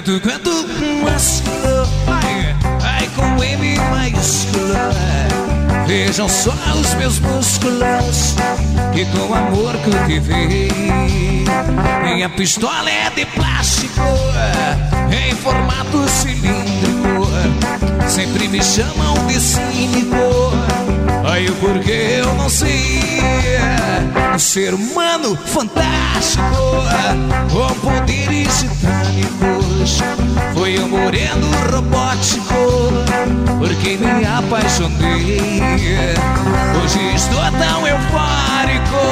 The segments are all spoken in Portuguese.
quanto, quanto máscara, ai, ai com M maiúsculo Vejam só os meus músculos, que com amor cultivei. Minha pistola é de plástico, em formato cilíndrico. Sempre me chamam de cínico, ai o porquê eu não sei. Ser humano fantástico, com poderes titânicos. Foi um moreno robótico, por quem me apaixonei. Hoje estou tão eufórico,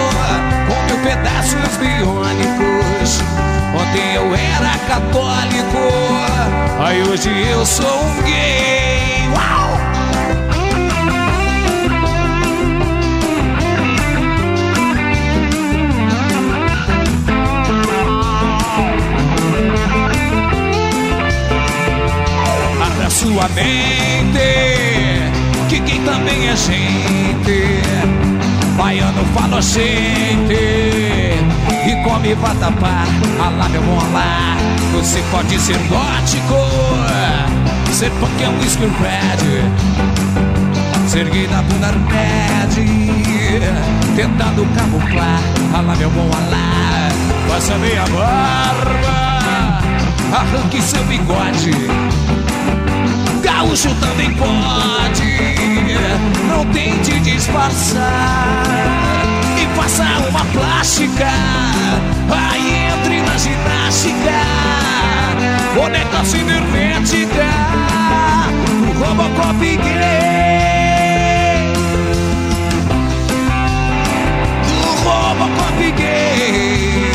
com mil pedaços biônicos. Ontem eu era católico, aí hoje eu sou um gay. Uau! Sua mente, que quem também é gente. Baiano fala gente e come vatapá. Alá meu bom alá, você pode ser gótico, ser punk é um skinhead, ser gay da bunda red, tentando camuflar. Alá meu bom alá, faça meia barba, arranque seu bigode. Gaúcho também pode, não tente disfarçar e faça uma plástica. Aí entre na ginástica, boneca cibernética, o Robocop gay. O Robocop gay.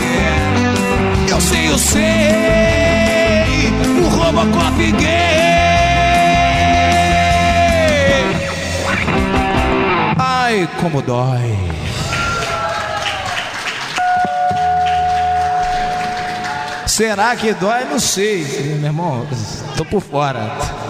Eu sei, eu sei, o Robocop gay. Como dói. Será que dói? Não sei, meu irmão. Tô por fora.